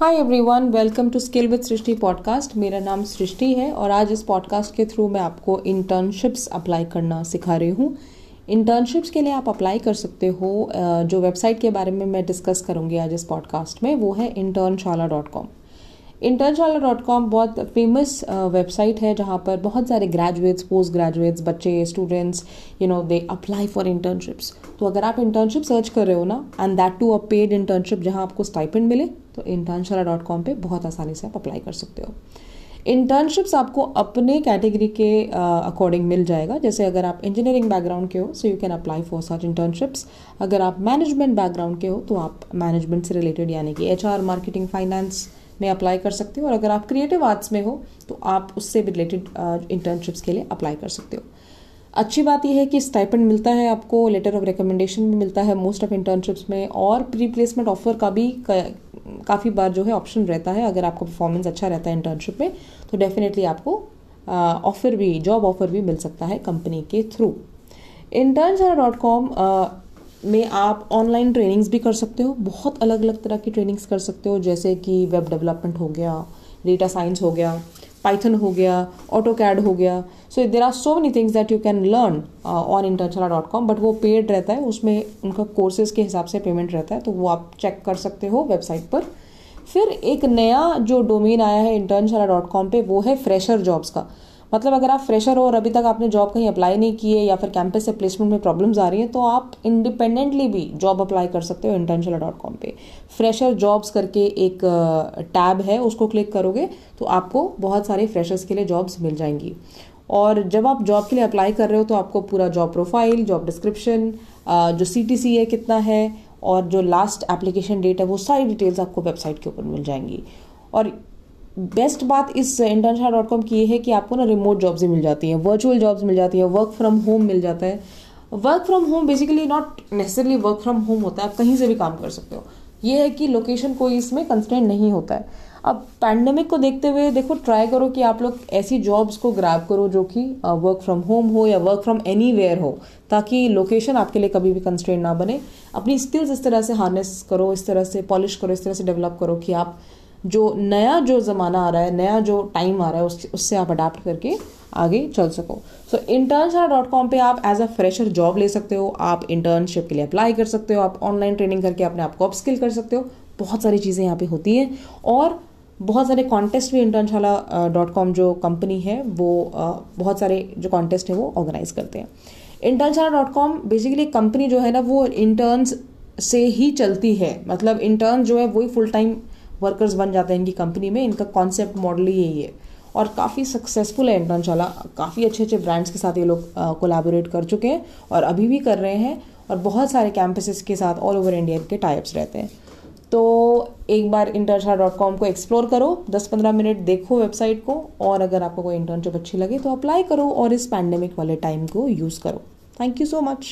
Hi everyone welcome to skill with Srishti podcast मेरा नाम सृष्टि है और आज इस पॉडकास्ट के थ्रू मैं आपको इंटर्नशिप्स अप्लाई करना सिखा रही हूँ। इंटर्नशिप्स के लिए आप अप्लाई कर सकते हो जो वेबसाइट के बारे में मैं डिस्कस करूँगी आज इस पॉडकास्ट में, वो है Internshala dot com Internshala dot com बहुत फ़ेमस वेबसाइट है जहाँ पर बहुत सारे ग्रेजुएट्स पोस्ट ग्रेजुएट्स बच्चे students you know they apply for internships तो अगर आप इंटर्नशिप सर्च कर रहे हो ना and that too a paid internship जहाँ आपको स्टाइपेंड मिले तो इंटर्नशाला डॉट कॉम पर बहुत आसानी से आप अप्लाई कर सकते हो। इंटर्नशिप्स आपको अपने कैटेगरी के अकॉर्डिंग uh, मिल जाएगा। जैसे अगर आप इंजीनियरिंग बैकग्राउंड के हो so you can apply for such internships अगर आप मैनेजमेंट बैकग्राउंड के हो तो आप मैनेजमेंट से रिलेटेड यानी कि एचआर मार्केटिंग फाइनेंस में अप्लाई कर सकते हो और अगर आप क्रिएटिव आर्ट्स में हो तो आप उससे रिलेटेड इंटर्नशिप्स के लिए अप्लाई कर सकते हो। अच्छी बात यह है कि स्टाइपेंड मिलता है आपको लेटर ऑफ़ रिकमेंडेशन भी मिलता है मोस्ट ऑफ़ इंटर्नशिप्स में और प्री प्लेसमेंट ऑफ़र का भी काफ़ी बार जो है ऑप्शन रहता है। अगर आपका परफॉर्मेंस अच्छा रहता है इंटर्नशिप में तो डेफिनेटली आपको ऑफ़र भी जॉब ऑफ़र भी मिल सकता है कंपनी के थ्रू इंटर्न डॉट कॉम में आप ऑनलाइन ट्रेनिंग्स भी कर सकते हो। बहुत अलग अलग तरह की ट्रेनिंग्स कर सकते हो, जैसे कि वेब डेवलपमेंट हो गया डेटा साइंस हो गया पाइथन हो गया ऑटो कैड हो गया। So there are so many things that you can learn on Internshala dot com but वो पेड रहता है। उसमें उनका कोर्सेज के हिसाब से पेमेंट रहता है तो वो आप चेक कर सकते हो वेबसाइट पर। फिर एक नया जो डोमेन आया है इंटर्नशाला डॉट कॉम पर वो है फ्रेशर जॉब्स का। मतलब अगर आप फ्रेशर हो और अभी तक आपने जॉब कहीं अप्लाई नहीं किए या फिर कैंपस से प्लेसमेंट में प्रॉब्लम्स आ रही हैं तो आप इंडिपेंडेंटली भी जॉब अप्लाई कर सकते हो इंटर्नशला डॉट कॉम पर फ्रेशर जॉब्स करके एक टैब है, उसको क्लिक करोगे तो आपको बहुत सारे फ्रेशर्स के लिए जॉब्स मिल जाएँगी। और जब आप जॉब के लिए अप्लाई कर रहे हो तो आपको पूरा जॉब प्रोफ़ाइल जॉब डिस्क्रिप्शन जो सी टी सी है कितना है और जो लास्ट एप्लीकेशन डेट है वो सारी डिटेल्स आपको वेबसाइट के ऊपर मिल जाएँगी। और बेस्ट बात इस इंटर्नशा डॉट कॉम की है कि आपको ना रिमोट जॉब्स ही मिल जाती हैं वर्चुअल जॉब्स मिल जाती हैं वर्क फ्रॉम होम मिल जाता है। Work from home basically not necessarily work from home होता है, आप कहीं से भी काम कर सकते हो। ये है कि लोकेशन कोई इसमें कंस्टेंट नहीं होता है। अब पैंडमिक को देखते हुए देखो ट्राई करो कि आप लोग ऐसी जॉब्स को ग्रैब करो जो कि वर्क फ्रॉम होम हो या वर्क फ्रॉम एनी हो, ताकि लोकेशन आपके लिए कभी भी कंस्टेंट ना बने। अपनी स्किल्स इस तरह से हार्नेस करो, इस तरह से पॉलिश करो, इस तरह से डेवलप करो कि आप जो नया जो ज़माना आ रहा है नया जो टाइम आ रहा है उस, उससे आप अडाप्ट करके आगे चल सको। सो इंटर्नशाला डॉट कॉम पर आप एज अ फ्रेशर जॉब ले सकते हो आप इंटर्नशिप के लिए अप्लाई कर सकते हो आप ऑनलाइन ट्रेनिंग करके अपने आप को अपस्किल कर सकते हो। बहुत सारी चीज़ें यहाँ पे होती हैं और बहुत सारे कॉन्टेस्ट भी इंटर्नशाला डॉट कॉम जो कंपनी है वो बहुत सारे जो कॉन्टेस्ट है वो ऑर्गेनाइज करते हैं। Internshala dot com basically company जो है ना वो इंटर्न्स से ही चलती है। मतलब इंटर्न जो है वही फुल टाइम वर्कर्स बन जाते हैं इनकी कंपनी में, इनका कॉन्सेप्ट मॉडल ही यही है। और काफ़ी सक्सेसफुल है इंटर्नशाला। काफ़ी अच्छे अच्छे ब्रांड्स के साथ ये लोग कोलैबोरेट कर चुके हैं और अभी भी कर रहे हैं और बहुत सारे कैंपसेस के साथ ऑल ओवर इंडिया के टाइप्स रहते हैं। तो एक बार इंटर्नशा डॉट कॉम को एक्सप्लोर करो 10-15 मिनट देखो वेबसाइट को और अगर आपको कोई इंटर्नशिप अच्छी लगे तो अप्लाई करो और इस पैंडेमिक वाले टाइम को यूज़ करो। Thank you so much